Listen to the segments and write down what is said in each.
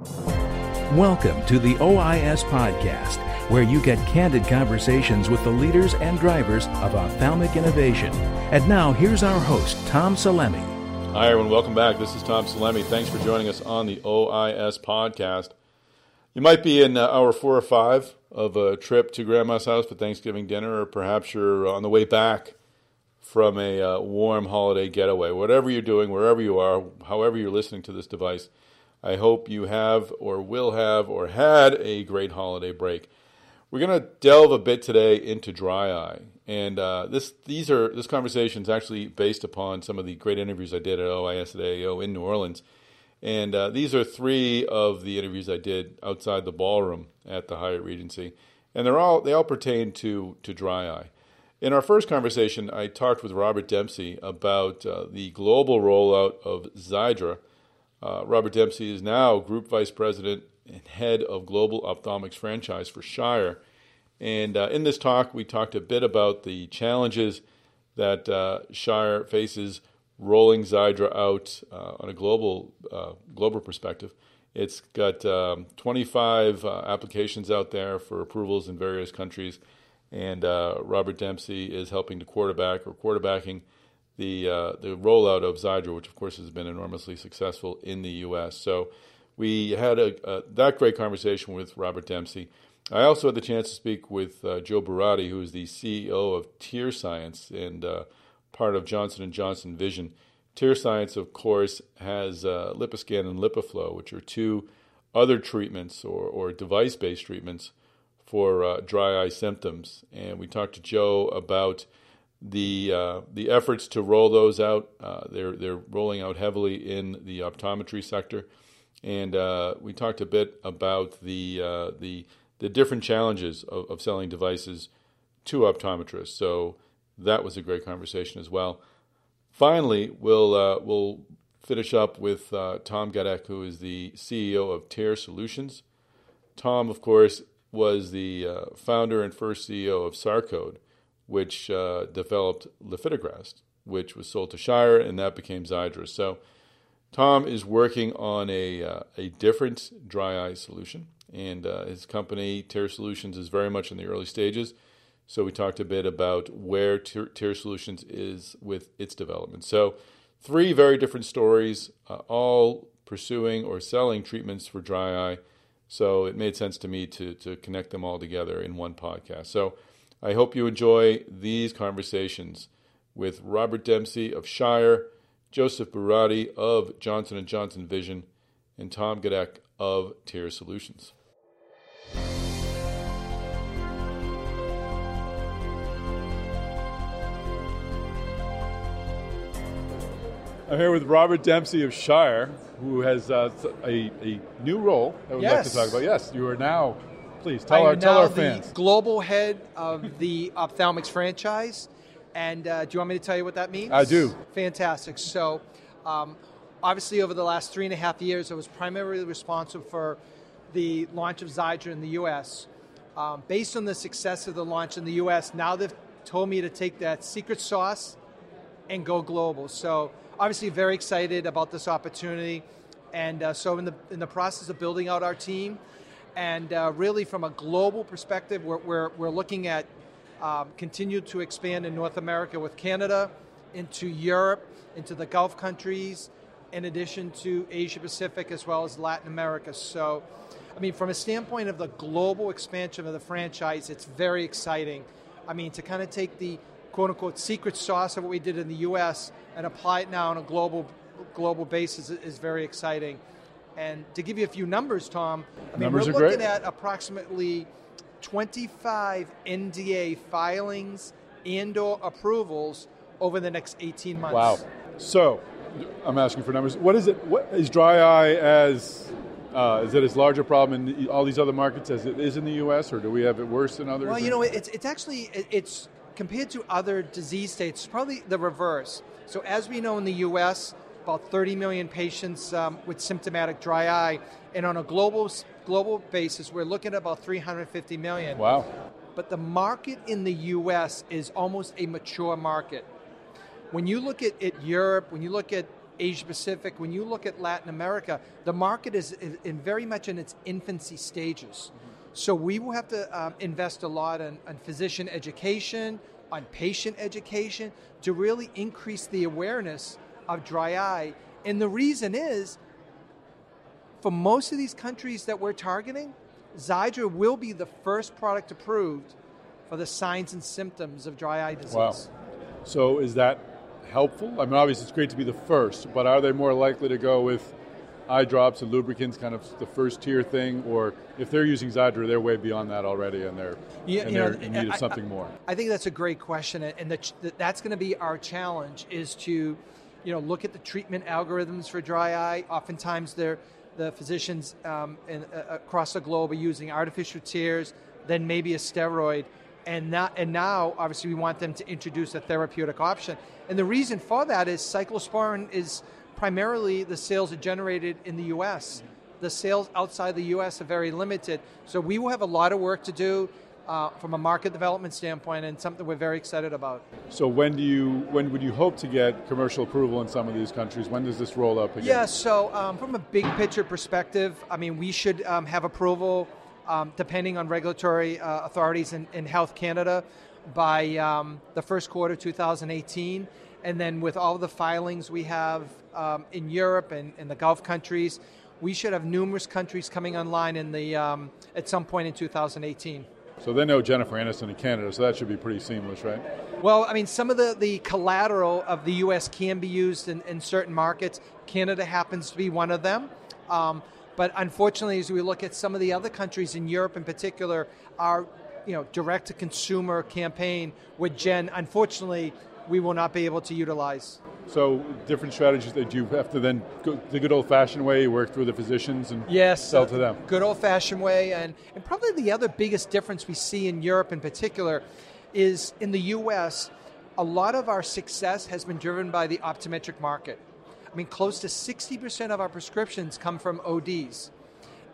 Welcome to the OIS Podcast, where you get candid conversations with the leaders and drivers of ophthalmic innovation. And now, here's our host, Tom Salemi. Hi, everyone. Welcome back. This is Tom Salemi. Thanks for joining us on the OIS Podcast. You might be in uh, hour four or five of a trip to Grandma's house for Thanksgiving dinner, or perhaps you're on the way back from a uh, warm holiday getaway. Whatever you're doing, wherever you are, however you're listening to this device, I hope you have or will have or had a great holiday break. We're going to delve a bit today into dry eye, and uh, this these are this conversation is actually based upon some of the great interviews I did at OIS at AAO in New Orleans, and uh, these are three of the interviews I did outside the ballroom at the Hyatt Regency, and they're all they all pertain to to dry eye. In our first conversation, I talked with Robert Dempsey about uh, the global rollout of Xiidra. Uh, Robert Dempsey is now Group Vice President and Head of Global Ophthalmics Franchise for Shire. And uh, in this talk, we talked a bit about the challenges that uh, Shire faces rolling Xiidra out uh, on a global, uh, global perspective. It's got um, 25 applications out there for approvals in various countries and uh, Robert Dempsey is helping to quarterback or quarterbacking the uh, the rollout of Xiidra, which of course has been enormously successful in the U.S. So we had a, a, that great conversation with Robert Dempsey. I also had the chance to speak with uh, Joe Boorady, who is the CEO of Tear Science and uh, part of Johnson and Johnson Vision. Tear Science, of course, has uh, LipiScan and LipiFlow, which are two other treatments or, or device-based treatments for uh, dry eye symptoms. And we talked to Joe about the uh, the efforts to roll those out. Uh, they're they're rolling out heavily in the optometry sector, and uh, we talked a bit about the uh, the the different challenges of, of, selling devices to optometrists. So that was a great conversation as well. Finally, we'll uh, we'll finish up with Tom Gadek, who is the CEO of Tear Solutions. Tom, of course, was the uh, founder and first CEO of Sarcode, which uh, developed lifitegrast, which was sold to Shire, and that became Xiidra. So Tom is working on a, uh, a different dry eye solution, and uh, his company, Tear Solutions, is very much in the early stages. So we talked a bit about where Tear Solutions is with its development. So three very different stories, uh, all pursuing or selling treatments for dry eye so it made sense to me to, to connect them all together in one podcast. So I hope you enjoy these conversations with Robert Dempsey of Shire, Joseph Boorady of Johnson & Johnson Vision, and Tom Gadek of Tear Solutions. I'm here with Robert Dempsey of Shire, who has uh, a, a new role that we'd yes. like to talk about. Yes, you are now. Please tell I our tell our fans. global head of the ophthalmics franchise, and uh, do you want me to tell you what that means? I do. Fantastic. So, um, obviously, over the last three and a half years, I was primarily responsible for the launch of Xiidra in the U.S. Um, based on the success of the launch in the U.S., now they've told me to take that secret sauce and go global. So obviously very excited about this opportunity, and uh, so in the in the process of building out our team, and uh, really from a global perspective, we're we're, we're looking at um, continue to expand in North America with Canada, into Europe, into the Gulf countries, in addition to Asia Pacific as well as Latin America. So. I mean, from a standpoint of the global expansion of the franchise, it's very exciting. I mean, to kind of take the quote unquote secret sauce of what we did in the US and apply it now on a global global basis is very exciting. And to give you a few numbers, Tom, I mean numbers we're looking great. at approximately 25 NDA filings and or approvals over the next 18 months. Wow. So, I'm asking for numbers. What is it? What is dry eye as? Uh, is it as large a problem in all these other markets as it is in the U.S., or do we have it worse than others? Well, you know, it's it's actually it's compared to other disease states, probably the reverse. So, as we know in the US, about 30 million patients um, with symptomatic dry eye, and on a global global basis, we're looking at about 350 million. Wow! But the market in the U.S. is almost a mature market. When you look at, at Europe, when you look at Asia Pacific, when you look at Latin America, the market is, in very much in its infancy stages. So we will have to um, invest a lot in, in physician education, on patient education, to really increase the awareness of dry eye. And the reason is, for most of these countries that we're targeting, Xiidra will be the first product approved for the signs and symptoms of dry eye disease. Wow. So is that helpful? I mean, obviously it's great to be the first, but are they more likely to go with eye drops and lubricants, kind of the first tier thing, or if they're using Xiidra, they're way beyond that already, and they're, yeah, and they're know, in need of something I, more. I think that's a great question, and the, that's going to be our challenge: is to, you know, look at the treatment algorithms for dry eye. Oftentimes, they're the physicians um, in, uh, across the globe are using artificial tears, then maybe a steroid, and now, and now obviously we want them to introduce a therapeutic option. And the reason for that is cyclosporin is primarily the sales are generated in the U.S. The sales outside the U.S. are very limited, so we will have a lot of work to do uh, from a market development standpoint, and something we're very excited about. So when do you when would you hope to get commercial approval in some of these countries? When does this roll up again? Yeah, so um, from a big picture perspective, I mean, we should um, have approval um, depending on regulatory uh, authorities in, in, Health Canada by um, the first quarter 2018, and then with all the filings we have um, in Europe and in the Gulf countries. We should have numerous countries coming online in the um, at some point in 2018. So they know Jennifer Aniston in Canada, so that should be pretty seamless, right? Well, I mean, some of the, the collateral of the U.S. can be used in, in certain markets. Canada happens to be one of them. Um, but unfortunately, as we look at some of the other countries in Europe in particular, our you know, direct to consumer campaign with Jen, unfortunately, we will not be able to utilize. So different strategies that you have to then go the good old fashioned way, work through the physicians and yes, sell to them. Good old fashioned way, and and probably the other biggest difference we see in Europe in particular is in the U.S. A lot of our success has been driven by the optometric market. I mean, close to 60% of our prescriptions come from ODs.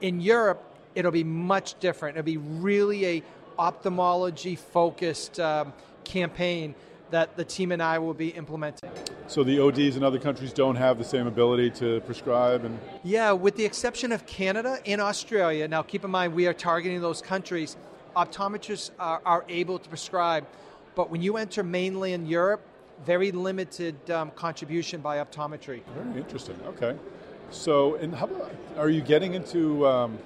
In Europe, it'll be much different. It'll be really a ophthalmology focused um, campaign that the team and I will be implementing. So the ODs in other countries don't have the same ability to prescribe and Yeah, with the exception of Canada and Australia. Now keep in mind we are targeting those countries. Optometrists are, are able to prescribe, but when you enter mainland Europe, very limited um, contribution by optometry. Very interesting. Okay. So, and how about, are you getting into um,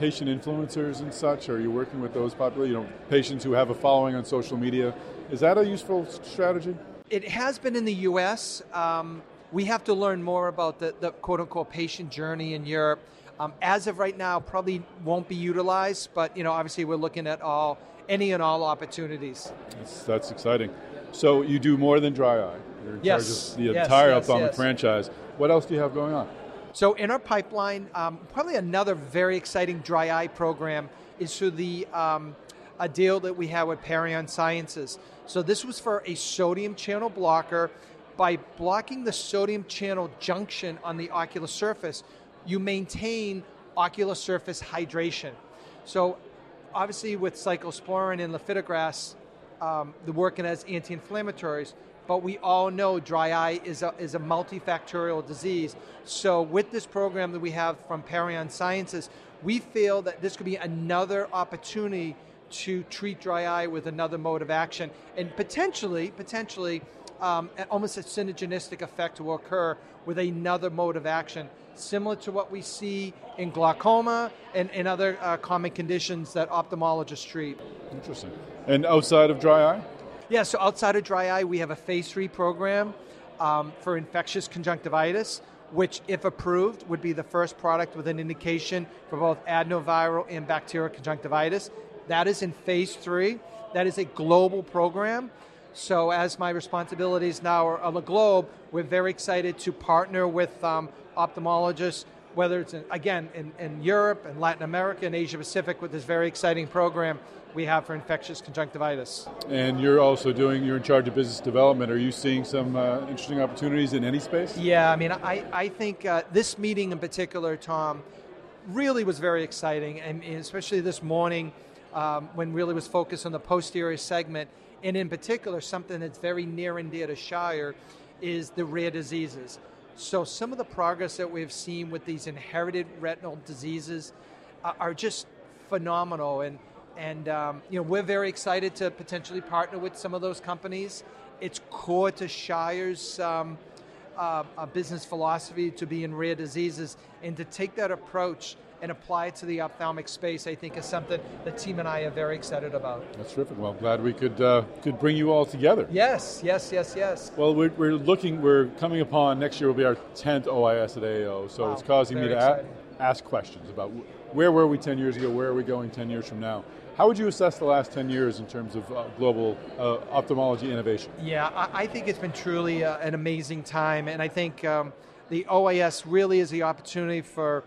patient influencers and such? Are you working with those popular, you know, patients who have a following on social media? Is that a useful strategy? It has been in the U.S. Um, we have to learn more about the, the quote unquote patient journey in Europe. Um, as of right now, probably won't be utilized, but you know, obviously, we're looking at all any and all opportunities. That's, that's exciting. So you do more than dry eye. You're in yes. charge of the yes, entire yes, ophthalmic yes. franchise. What else do you have going on? So in our pipeline, um, probably another very exciting dry eye program is through the um, a deal that we have with Parion Sciences. So this was for a sodium channel blocker. By blocking the sodium channel junction on the ocular surface, you maintain ocular surface hydration. So obviously with cyclosporin and lifitegrast, um, they're working as anti-inflammatories, but we all know dry eye is a, is a multifactorial disease. So with this program that we have from Parion Sciences, we feel that this could be another opportunity to treat dry eye with another mode of action, and potentially, potentially, um, almost a synergistic effect will occur with another mode of action, similar to what we see in glaucoma and, and other uh, common conditions that ophthalmologists treat. Interesting. And outside of dry eye? Yeah, so outside of dry eye, we have a phase three program um, for infectious conjunctivitis, which, if approved, would be the first product with an indication for both adenoviral and bacterial conjunctivitis. That is in phase three. That is a global program. So, as my responsibilities now are on the globe, we're very excited to partner with um, ophthalmologists, whether it's in, again in, in Europe and Latin America and Asia Pacific, with this very exciting program we have for infectious conjunctivitis. And you're also doing, you're in charge of business development. Are you seeing some uh, interesting opportunities in any space? Yeah, I mean, I, I think uh, this meeting in particular, Tom, really was very exciting, and especially this morning um, when really was focused on the posterior segment, and in particular, something that's very near and dear to Shire is the rare diseases. So some of the progress that we've seen with these inherited retinal diseases are, are just phenomenal, and and um, you know we're very excited to potentially partner with some of those companies. It's core to Shire's um, uh, business philosophy to be in rare diseases, and to take that approach and apply it to the ophthalmic space, I think is something the team and I are very excited about. That's terrific. Well, glad we could uh, could bring you all together. Yes, yes, yes, yes. Well, we're, we're looking, we're coming upon next year will be our 10th OIS at AAO, so wow, it's causing me to a- ask questions about where were we 10 years ago, where are we going 10 years from now. How would you assess the last 10 years in terms of uh, global uh, ophthalmology innovation? Yeah, I, I, think it's been truly uh, an amazing time, and I think um, the OIS really is the opportunity for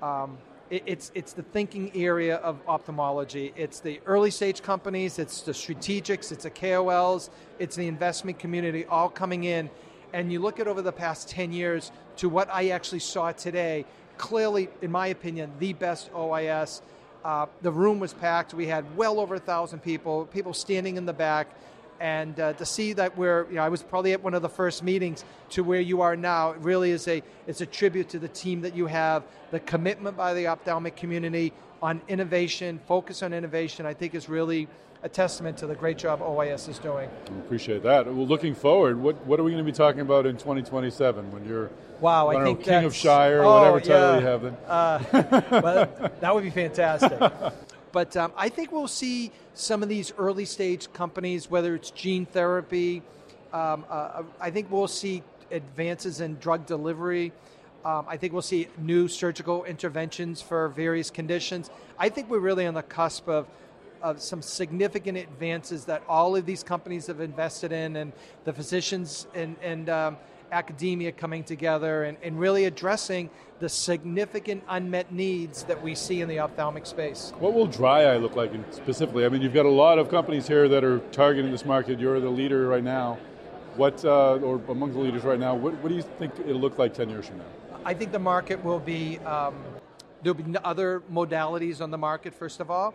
um, it's, it's the thinking area of ophthalmology. It's the early stage companies, it's the strategics, it's the KOLs, it's the investment community all coming in. And you look at over the past 10 years to what I actually saw today, clearly, in my opinion, the best OIS. Uh, the room was packed. We had well over a thousand people, people standing in the back and uh, to see that we're, you know, I was probably at one of the first meetings to where you are now. It really is a, it's a tribute to the team that you have, the commitment by the ophthalmic community on innovation, focus on innovation. I think is really a testament to the great job OIS is doing. I appreciate that. Well, looking forward, what, what are we going to be talking about in 2027 when you're wow, I, I think know, King of Shire, oh, whatever title yeah. you have then? Uh, well, that would be fantastic. But um, I think we'll see some of these early stage companies, whether it's gene therapy, um, uh, I think we'll see advances in drug delivery. Um, I think we'll see new surgical interventions for various conditions. I think we're really on the cusp of, of some significant advances that all of these companies have invested in, and the physicians and, and um, academia coming together and, and really addressing the significant unmet needs that we see in the ophthalmic space. What will dry eye look like specifically? I mean, you've got a lot of companies here that are targeting this market. You're the leader right now. What, uh, or among the leaders right now, what, what, do you think it'll look like 10 years from now? I think the market will be, um, there'll be other modalities on the market, first of all.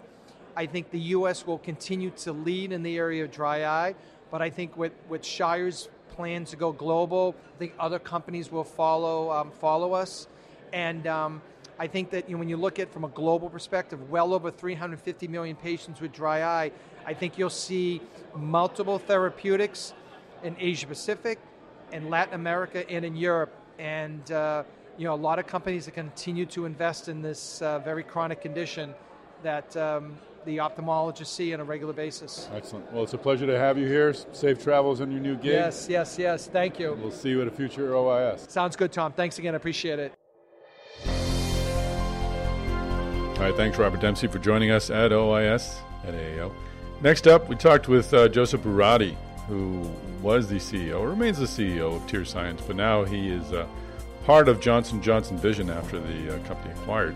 I think the U.S. will continue to lead in the area of dry eye, but I think with, with Shire's plan to go global. I think other companies will follow um, follow us, and um, I think that you know, when you look at from a global perspective, well over 350 million patients with dry eye. I think you'll see multiple therapeutics in Asia Pacific, in Latin America, and in Europe, and uh, you know a lot of companies that continue to invest in this uh, very chronic condition that um, the ophthalmologists see on a regular basis. Excellent. Well, it's a pleasure to have you here. Safe travels in your new gig. Yes, yes, yes. Thank you. We'll see you at a future OIS. Sounds good, Tom. Thanks again. I appreciate it. All right, thanks, Robert Dempsey, for joining us at OIS at AAO. Next up, we talked with uh, Joseph Boorady, who was the CEO, remains the CEO of TearScience, but now he is uh, part of Johnson Johnson Vision after the uh, company acquired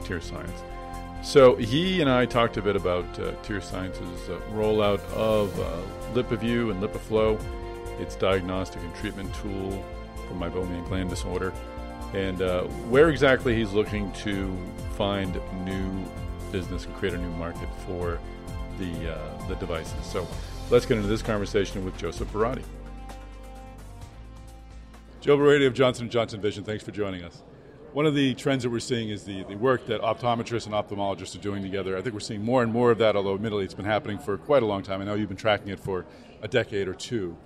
TearScience. So he and I talked a bit about uh, TearScience's uh, rollout of uh, LipiView and LipiFlow, its diagnostic and treatment tool for meibomian gland disorder, and uh, where exactly he's looking to find new business and create a new market for the uh, the devices. So let's get into this conversation with Joseph Boorady. Joe Boorady of Johnson & Johnson Vision, thanks for joining us. One of the trends that we're seeing is the, the work that optometrists and ophthalmologists are doing together. I think we're seeing more and more of that, although admittedly it's been happening for quite a long time. I know you've been tracking it for a decade or two.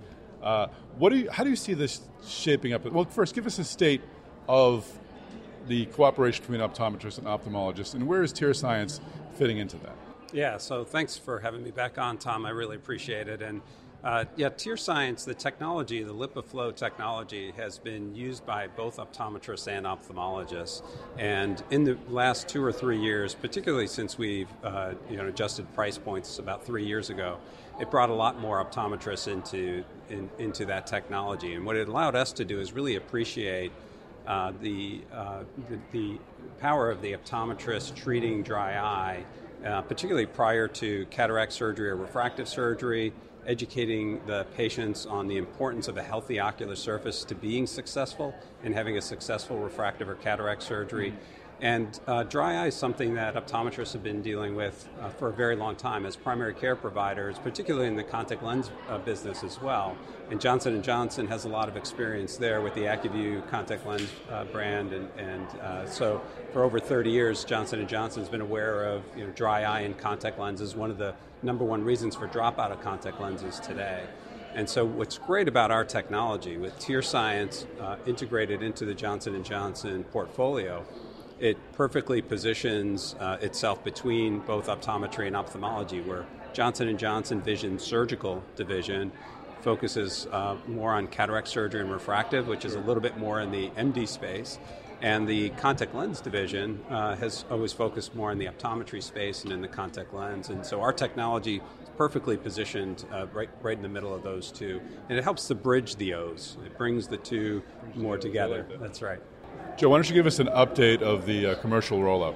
Uh, what do you, how do you see this shaping up? Well, first, give us a state of the cooperation between optometrists and ophthalmologists, and where is Tear Science fitting into that? Yeah, so thanks for having me back on, Tom. I really appreciate it. And uh, yeah, Science, the technology, the LipiFlow technology, has been used by both optometrists and ophthalmologists. And in the last two or three years, particularly since we've uh, you know adjusted price points about three years ago, it brought a lot more optometrists into in, into that technology. And what it allowed us to do is really appreciate uh, the, uh, the, the power of the optometrist treating dry eye, uh, particularly prior to cataract surgery or refractive surgery educating the patients on the importance of a healthy ocular surface to being successful and having a successful refractive or cataract surgery. And uh, dry eye is something that optometrists have been dealing with uh, for a very long time as primary care providers, particularly in the contact lens uh, business as well. And Johnson & Johnson has a lot of experience there with the Acuvue contact lens uh, brand. And, and uh, so for over 30 years, Johnson & Johnson has been aware of you know, dry eye and contact lenses, one of the number one reasons for dropout of contact lenses today. And so, what's great about our technology with Tear Science uh, integrated into the Johnson & Johnson portfolio it perfectly positions uh, itself between both optometry and ophthalmology, where Johnson & Johnson Vision Surgical Division focuses uh, more on cataract surgery and refractive, which is a little bit more in the MD space. And the contact lens division uh, has always focused more in the optometry space and in the contact lens. And so our technology is perfectly positioned uh, right, right in the middle of those two. And it helps to bridge the O's. It brings the two more together. That's right. Joe, why don't you give us an update of the uh, commercial rollout?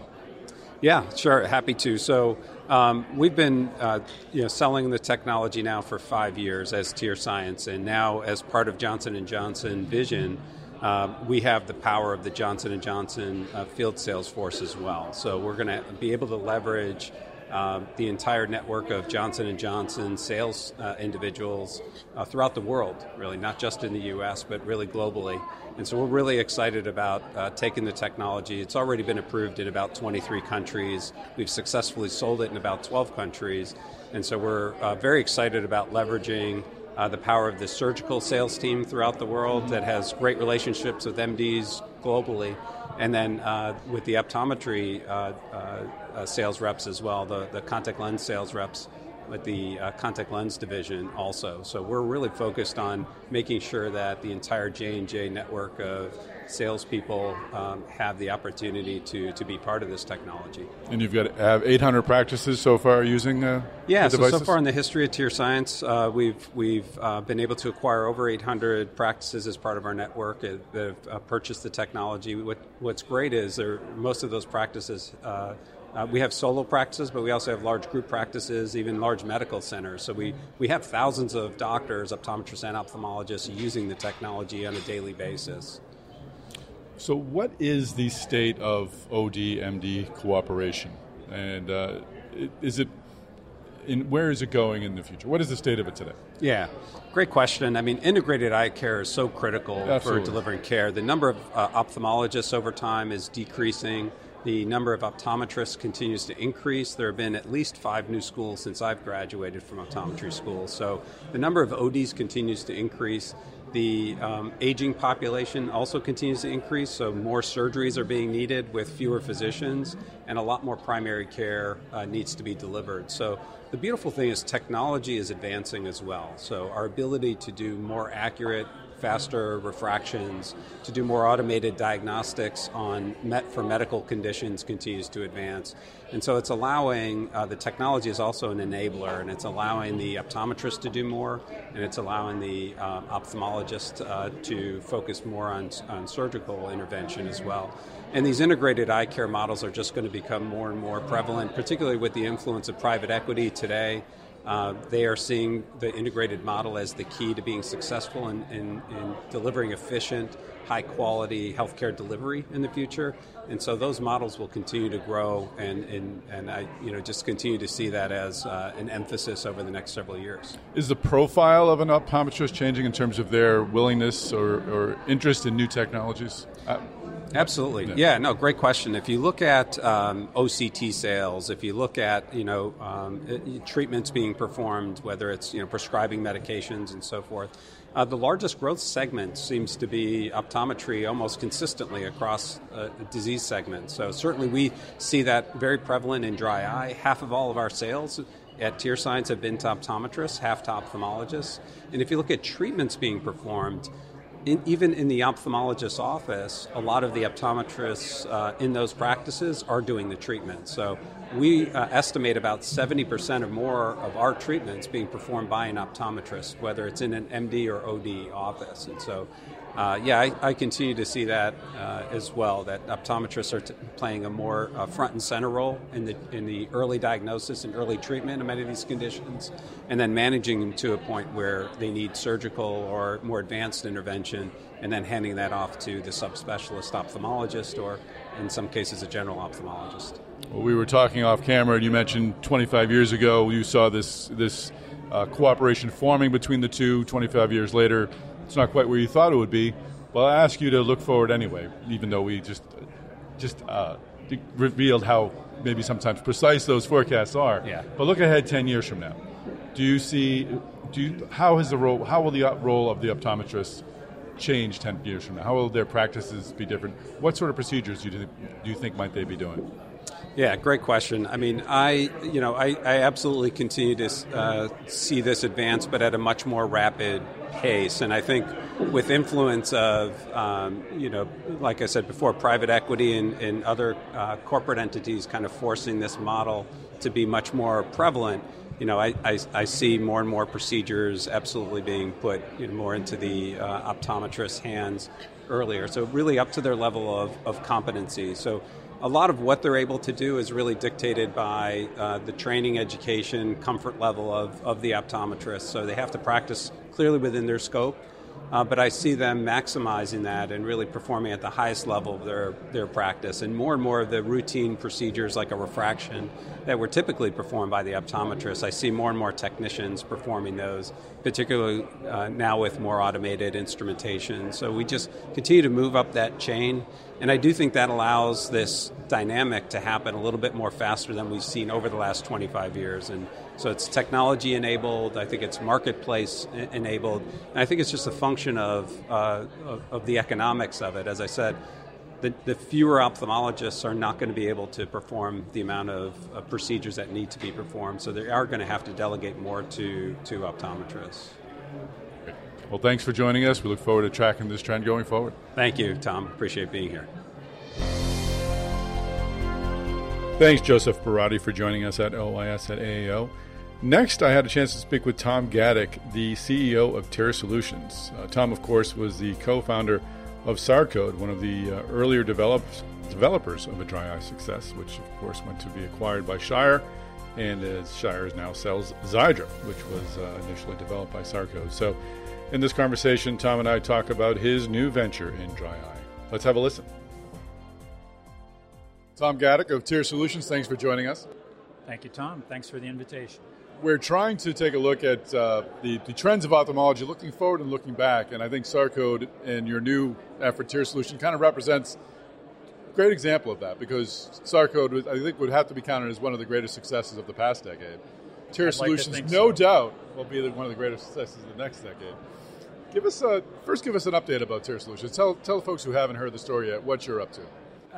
Yeah, sure. Happy to. So um, we've been uh, you know, selling the technology now for five years as Tear Science, and now as part of Johnson & Johnson Vision, uh, we have the power of the Johnson & Johnson uh, field sales force as well. So we're going to be able to leverage uh, the entire network of Johnson & Johnson sales uh, individuals uh, throughout the world, really, not just in the U.S., but really globally. And so we're really excited about uh, taking the technology. It's already been approved in about 23 countries. We've successfully sold it in about 12 countries. And so we're uh, very excited about leveraging uh, the power of the surgical sales team throughout the world that has great relationships with MDs globally. And then uh, with the optometry uh, uh, sales reps as well, the, the contact lens sales reps with the uh, contact lens division also. So we're really focused on making sure that the entire J and J network of salespeople um, have the opportunity to, to be part of this technology. And you've got have 800 practices so far using uh, yeah. So so far in the history of Tear Science, uh, we've we've uh, been able to acquire over 800 practices as part of our network that have uh, purchased the technology. What, what's great is there most of those practices uh, we have solo practices, but we also have large group practices, even large medical centers. So we, we have thousands of doctors, optometrists, and ophthalmologists using the technology on a daily basis. So, what is the state of OD MD cooperation? And uh, is it in, where is it going in the future? What is the state of it today? Yeah, great question. I mean, integrated eye care is so critical Absolutely. for delivering care. The number of uh, ophthalmologists over time is decreasing. The number of optometrists continues to increase. There have been at least five new schools since I've graduated from optometry school. So the number of ODs continues to increase. The um, aging population also continues to increase, so more surgeries are being needed with fewer physicians, and a lot more primary care uh, needs to be delivered. So the beautiful thing is technology is advancing as well. So our ability to do more accurate faster refractions, to do more automated diagnostics on met for medical conditions continues to advance. And so it's allowing, uh, the technology is also an enabler, and it's allowing the optometrist to do more, and it's allowing the uh, ophthalmologist uh, to focus more on, on surgical intervention as well. And these integrated eye care models are just going to become more and more prevalent, particularly with the influence of private equity today. Uh, they are seeing the integrated model as the key to being successful in, in, in, delivering efficient, high quality healthcare delivery in the future. And so those models will continue to grow, and, and, and I you know, just continue to see that as uh, an emphasis over the next several years. Is the profile of an optometrist changing in terms of their willingness or, or interest in new technologies? Uh, Absolutely. Yeah. yeah. no, great question. If you look at um, OCT sales, if you look at, you know, um, treatments being performed, whether it's, you know, prescribing medications and so forth, uh, the largest growth segment seems to be optometry almost consistently across uh, disease segments. So certainly we see that very prevalent in dry eye. Half of all of our sales at Tear Science have been to optometrists, half to ophthalmologists. And if you look at treatments being performed, in, even in the ophthalmologist's office, a lot of the optometrists uh, in those practices are doing the treatment. So we uh, estimate about 70% or more of our treatments being performed by an optometrist, whether it's in an MD or OD office. And so uh, yeah, I, I, continue to see that uh, as well. That optometrists are t- playing a more uh, front and center role in the in the early diagnosis and early treatment of many of these conditions, and then managing them to a point where they need surgical or more advanced intervention, and then handing that off to the subspecialist ophthalmologist or in some cases, a general ophthalmologist. Well, we were talking off camera, and you mentioned 25 years ago you saw this this uh, cooperation forming between the two. 25 years later, it's not quite where you thought it would be. Well, I ask you to look forward anyway, even though we just just uh, revealed how maybe sometimes precise those forecasts are. Yeah. But look ahead 10 years from now. Do you see? Do you, how has the role? How will the role of the optometrist change 10 years from now? How will their practices be different? What sort of procedures do you, do you think might they be doing? Yeah, great question. I mean, I you know I, I absolutely continue to uh, see this advance, but at a much more rapid pace. And I think with influence of um, you know, like I said before, private equity and, and other uh, corporate entities kind of forcing this model to be much more prevalent. You know, I, I, I see more and more procedures absolutely being put you know, more into the uh, optometrist's hands earlier. So really up to their level of, of competency. So a lot of what they're able to do is really dictated by uh, the training, education, comfort level of, of the optometrist. So they have to practice clearly within their scope. Uh, but I see them maximizing that and really performing at the highest level of their, their practice. And more and more of the routine procedures, like a refraction, that were typically performed by the optometrist, I see more and more technicians performing those, particularly uh, now with more automated instrumentation. So we just continue to move up that chain. And I do think that allows this dynamic to happen a little bit more faster than we've seen over the last 25 years. And so it's technology enabled, I think it's marketplace enabled, and I think it's just a function of, uh, of, of, the economics of it. As I said, the, the, fewer ophthalmologists are not going to be able to perform the amount of, procedures that need to be performed, so they are going to have to delegate more to, to optometrists. Well, thanks for joining us. We look forward to tracking this trend going forward. Thank you, Tom. Appreciate being here. Thanks, Joseph Boorady, for joining us at OIS at AAO. Next, I had a chance to speak with Tom Gadek, the CEO of Tear Solutions. Uh, Tom, of course, was the co founder of Sarcode, one of the uh, earlier developers of a dry eye success, which, of course, went to be acquired by Shire, and as Shire now sells Xiidra, which was uh, initially developed by Sarcode. So, in this conversation, Tom and I talk about his new venture in dry eye. Let's have a listen. Tom Gadek of Tear Solutions, thanks for joining us. Thank you, Tom. Thanks for the invitation. We're trying to take a look at uh, the, the, trends of ophthalmology, looking forward and looking back. And I think Sarcode and your new effort, Tear Solution, kind of represents a great example of that because Sarcode, I think, would have to be counted as one of the greatest successes of the past decade. Tear Solutions, like no so. doubt, will be one of the greatest successes of the next decade. Give us a, first, give us an update about Tear Solutions. Tell, tell folks who haven't heard the story yet what you're up to.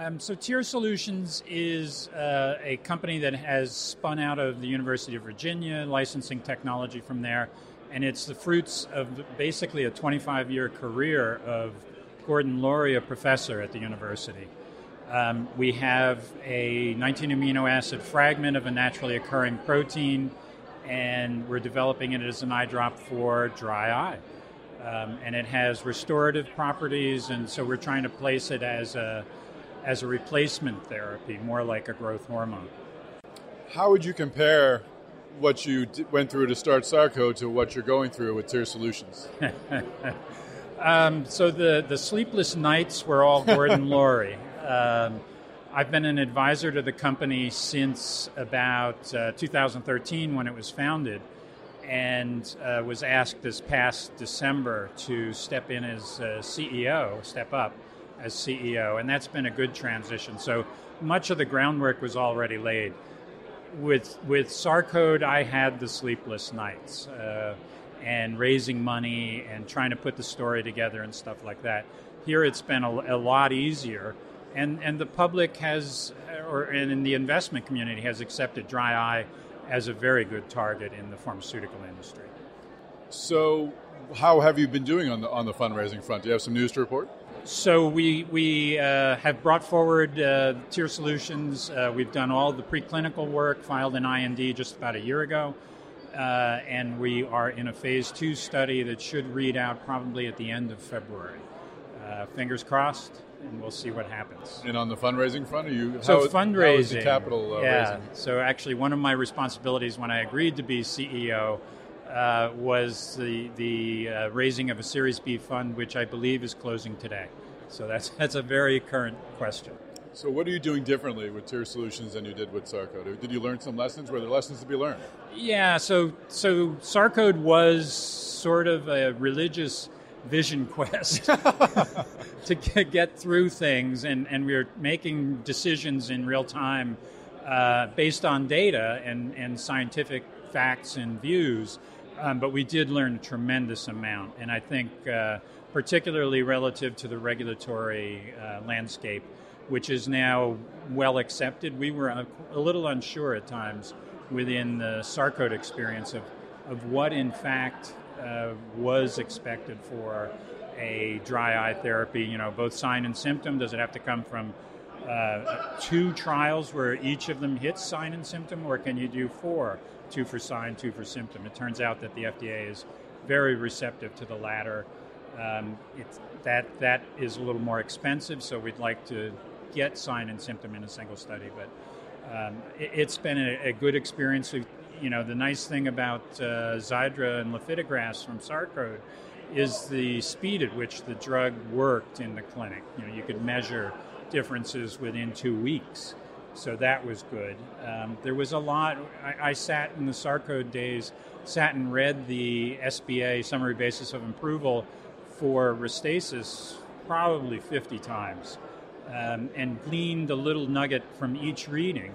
Um, so, Tear Solutions is uh, a company that has spun out of the University of Virginia, licensing technology from there, and it's the fruits of basically a 25 year career of Gordon Laurie, a professor at the university. Um, we have a 19 amino acid fragment of a naturally occurring protein, and we're developing it as an eye drop for dry eye. Um, and it has restorative properties, and so we're trying to place it as a as a replacement therapy, more like a growth hormone. How would you compare what you d- went through to start Sarcode to what you're going through with Tear Solutions? um, so the, the sleepless nights were all Gordon Laurie. Um, I've been an advisor to the company since about uh, 2013 when it was founded and uh, was asked this past December to step in as uh, CEO, step up as CEO, and that's been a good transition. So much of the groundwork was already laid. With with Sarcode, I had the sleepless nights uh, and raising money and trying to put the story together and stuff like that. Here, it's been a, a lot easier, and and the public has, or and in the investment community has accepted dry eye as a very good target in the pharmaceutical industry. So, how have you been doing on the on the fundraising front? Do you have some news to report? So we we uh, have brought forward uh, Tear Solutions. Uh, we've done all the preclinical work, filed an IND just about a year ago, uh, and we are in a phase two study that should read out probably at the end of February. Uh, fingers crossed, and we'll see what happens. And on the fundraising front, are you so how, fundraising? How the capital uh, yeah. Raising? So actually, one of my responsibilities when I agreed to be CEO uh, was the the uh, raising of a Series B fund, which I believe is closing today. So that's that's a very current question. So, what are you doing differently with Tear Solutions than you did with Sarcode? Did you learn some lessons? Were there lessons to be learned? Yeah, so so Sarcode was sort of a religious vision quest to get through things, and, and we were making decisions in real time uh, based on data and, and scientific facts and views. Um, but we did learn a tremendous amount, and I think uh, particularly relative to the regulatory uh, landscape which is now well accepted. We were a, a little unsure at times within the Sarcode experience of, of what, in fact, uh, was expected for a dry eye therapy. You know, both sign and symptom. Does it have to come from uh, two trials where each of them hits sign and symptom, or can you do four? Two for sign, two for symptom. It turns out that the FDA is very receptive to the latter. Um, that that is a little more expensive, so we'd like to get sign and symptom in a single study, but um, it, has been a, a, good experience. You know, the nice thing about uh, Xiidra and lifitegrast from Sarcode is the speed at which the drug worked in the clinic. You know, you could measure differences within two weeks, so that was good. Um, there was a lot. I, I sat in the Sarcode days, sat and read the SBA summary basis of approval for Restasis probably 50 times um, and gleaned a little nugget from each reading.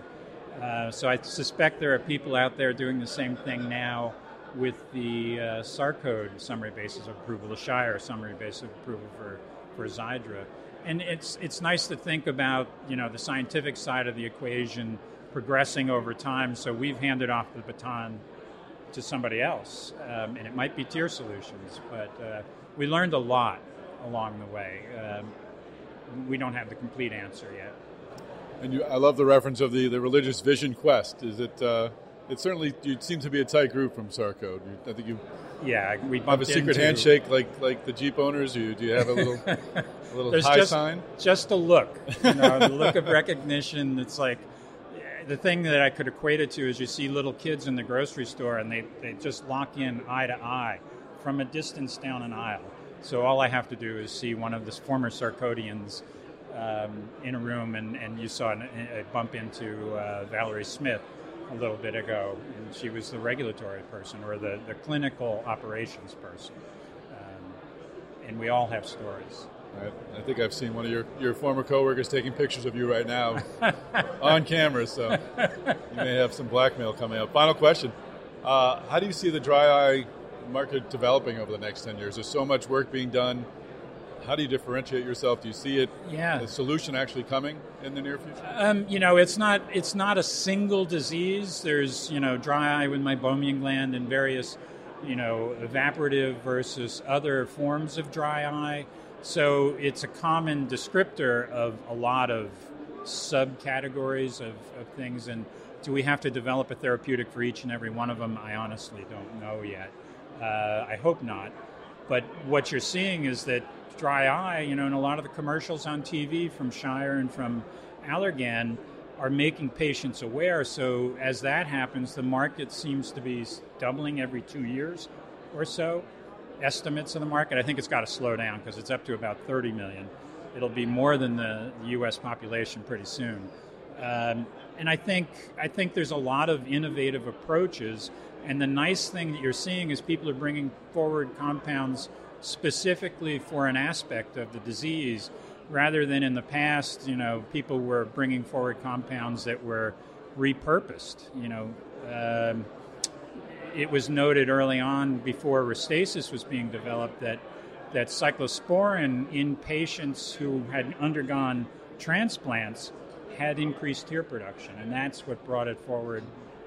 Uh, so I suspect there are people out there doing the same thing now with the uh, Sarcode summary basis of approval, the Shire summary basis of approval for, for Xiidra. And it's, it's nice to think about, you know, the scientific side of the equation progressing over time. So we've handed off the baton to somebody else, um, and it might be Tear Solutions, but uh, we learned a lot along the way. Um, we don't have the complete answer yet. And you, I love the reference of the, the religious vision quest. Is it? Uh, it certainly you seem to be a tight group from Sarcode. I think you. Yeah, we have a secret into, handshake like like the Jeep owners. You do you have a little a little There's high just, sign? Just a look, you know, the look of recognition. It's like the thing that I could equate it to is you see little kids in the grocery store and they, they just lock in eye to eye from a distance down an aisle. So all I have to do is see one of the former Sarcodians um, in a room, and, and you saw a bump into uh, Valerie Smith a little bit ago, and she was the regulatory person or the, the clinical operations person. Um, and we all have stories. I think I've seen one of your, your former coworkers taking pictures of you right now on camera, so you may have some blackmail coming up. Final question. Uh, how do you see the dry eye market developing over the next 10 years? There's so much work being done. How do you differentiate yourself? Do you see it, yeah. the solution actually coming in the near future? Um, you know, it's not it's not a single disease. There's you know dry eye with meibomian gland and various you know evaporative versus other forms of dry eye. So it's a common descriptor of a lot of subcategories of, of things. And do we have to develop a therapeutic for each and every one of them? I honestly don't know yet. Uh, I hope not. But what you're seeing is that dry eye, you know, and a lot of the commercials on TV from Shire and from Allergan are making patients aware. So as that happens, the market seems to be doubling every two years or so. Estimates of the market, I think it's got to slow down because it's up to about 30 million. It'll be more than the U.S. population pretty soon. Um, and I think I think there's a lot of innovative approaches and the nice thing that you're seeing is people are bringing forward compounds specifically for an aspect of the disease rather than in the past, you know, people were bringing forward compounds that were repurposed. You know, um, it was noted early on before Restasis was being developed that that cyclosporin in patients who had undergone transplants had increased tear production, and that's what brought it forward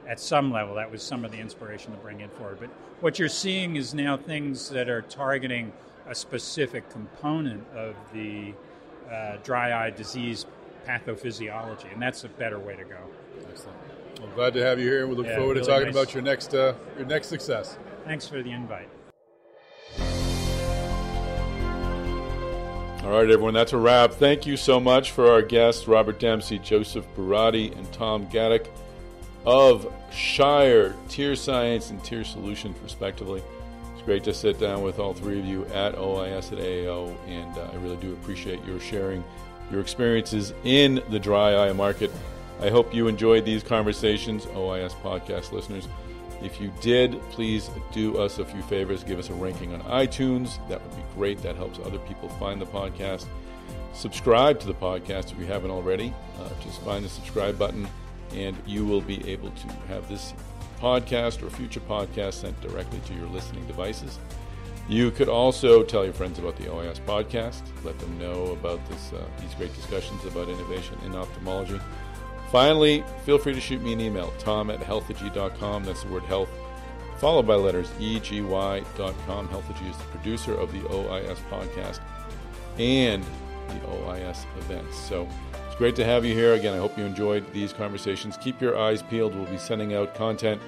at some level. That was some of the inspiration to bring it forward. But what you're seeing is now things that are targeting a specific component of the uh, dry eye disease pathophysiology, and that's a better way to go. Excellent. Well, glad to have you here. And we look yeah, forward really to talking nice. about your next uh, your next success. Thanks for the invite. All right, everyone, that's a wrap. Thank you so much for our guests, Robert Dempsey, Joseph Boorady, and Tom Gadek of Shire, Tear Science, and Tear Solutions, respectively. It's great to sit down with all three of you at OIS at AAO, and uh, I really do appreciate your sharing your experiences in the dry eye market. I hope you enjoyed these conversations, OIS podcast listeners. If you did, please do us a few favors. Give us a ranking on iTunes. That would be great. That helps other people find the podcast. Subscribe to the podcast if you haven't already. Uh, just find the subscribe button, and you will be able to have this podcast or future podcast sent directly to your listening devices. You could also tell your friends about the OIS podcast. Let them know about this, uh, these great discussions about innovation in ophthalmology. Finally, feel free to shoot me an email, tom at healthegy.com. That's the word health, followed by letters eg.com. Healthegy is the producer of the OIS podcast and the OIS events. So it's great to have you here. Again, I hope you enjoyed these conversations. Keep your eyes peeled. We'll be sending out content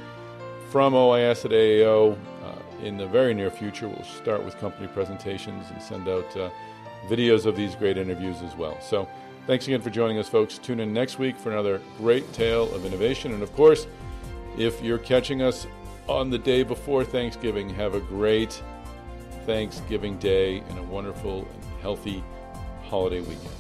from OIS at AAO uh, in the very near future. We'll start with company presentations and send out uh, videos of these great interviews as well. So Thanks again for joining us, folks. Tune in next week for another great tale of innovation. And of course, if you're catching us on the day before Thanksgiving, have a great Thanksgiving day and a wonderful and healthy holiday weekend.